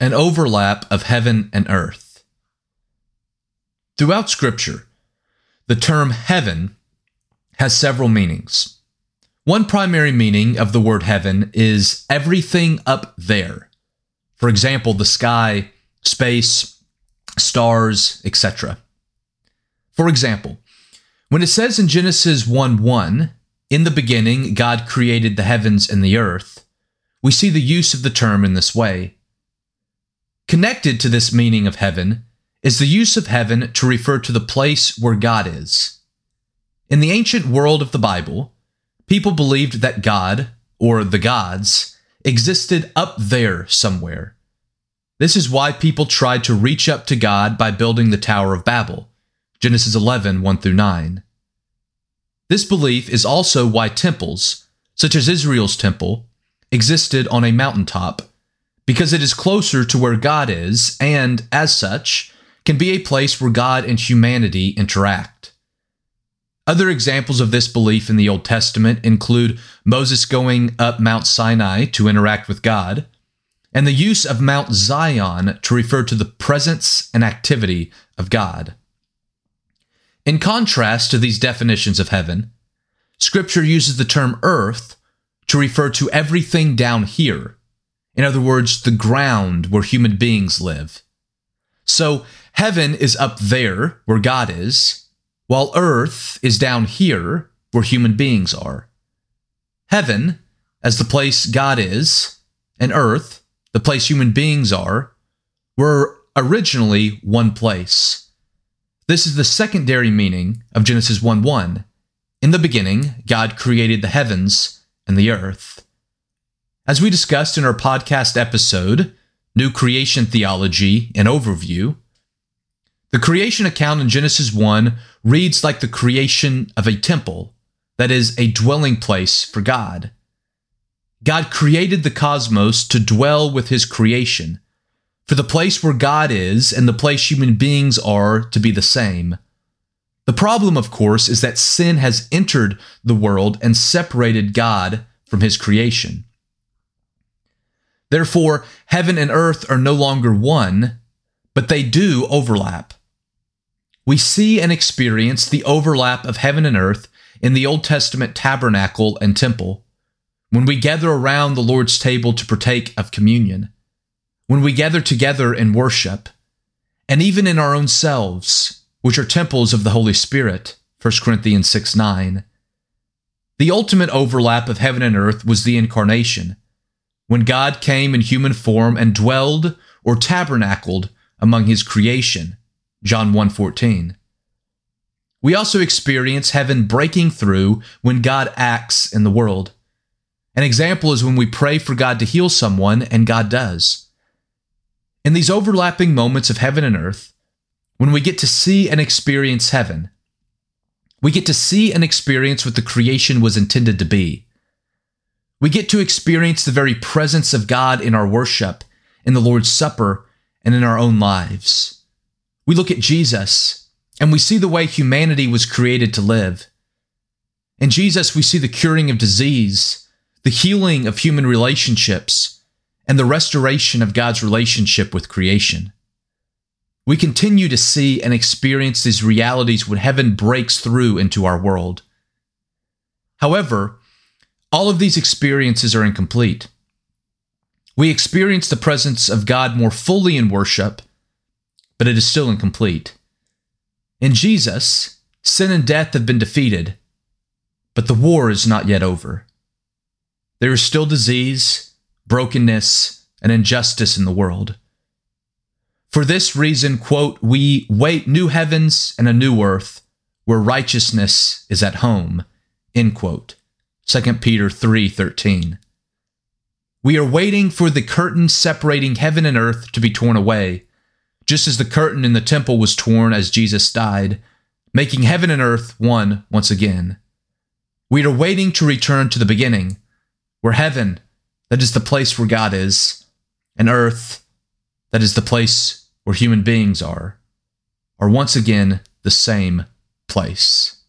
An overlap of heaven and earth. Throughout Scripture, the term heaven has several meanings. One primary meaning of the word heaven is everything up there. For example, the sky, space, stars, etc. For example, when it says in Genesis 1 1, in the beginning, God created the heavens and the earth, we see the use of the term in this way. Connected to this meaning of heaven is the use of heaven to refer to the place where God is. In the ancient world of the Bible, people believed that God, or the gods, existed up there somewhere. This is why people tried to reach up to God by building the Tower of Babel. Genesis 11 1 through 9. This belief is also why temples, such as Israel's temple, existed on a mountaintop, because it is closer to where God is, and, as such, can be a place where God and humanity interact. Other examples of this belief in the Old Testament include Moses going up Mount Sinai to interact with God, and the use of Mount Zion to refer to the presence and activity of God. In contrast to these definitions of heaven, Scripture uses the term earth to refer to everything down here. In other words, the ground where human beings live. So, heaven is up there where God is, while earth is down here where human beings are. Heaven, as the place God is, and earth, the place human beings are, were originally one place. This is the secondary meaning of Genesis 1 1. In the beginning, God created the heavens and the earth. As we discussed in our podcast episode, New Creation Theology and Overview, the creation account in Genesis 1 reads like the creation of a temple, that is, a dwelling place for God. God created the cosmos to dwell with his creation, for the place where God is and the place human beings are to be the same. The problem, of course, is that sin has entered the world and separated God from his creation. Therefore, heaven and earth are no longer one, but they do overlap. We see and experience the overlap of heaven and earth in the Old Testament tabernacle and temple, when we gather around the Lord's table to partake of communion, when we gather together in worship, and even in our own selves, which are temples of the Holy Spirit, 1 Corinthians 6 9. The ultimate overlap of heaven and earth was the incarnation, when God came in human form and dwelled or tabernacled among his creation John 1:14. We also experience heaven breaking through when God acts in the world. An example is when we pray for God to heal someone and God does. In these overlapping moments of heaven and earth, when we get to see and experience heaven, we get to see and experience what the creation was intended to be. We get to experience the very presence of God in our worship, in the Lord's Supper, and in our own lives. We look at Jesus and we see the way humanity was created to live. In Jesus, we see the curing of disease, the healing of human relationships, and the restoration of God's relationship with creation. We continue to see and experience these realities when heaven breaks through into our world. However, all of these experiences are incomplete. We experience the presence of God more fully in worship but it is still incomplete. In Jesus, sin and death have been defeated, but the war is not yet over. There is still disease, brokenness, and injustice in the world. For this reason, quote, we wait new heavens and a new earth where righteousness is at home, end quote. 2 Peter 3:13. We are waiting for the curtain separating heaven and earth to be torn away just as the curtain in the temple was torn as Jesus died, making heaven and earth one once again. We are waiting to return to the beginning, where heaven, that is the place where God is, and earth, that is the place where human beings are, are once again the same place.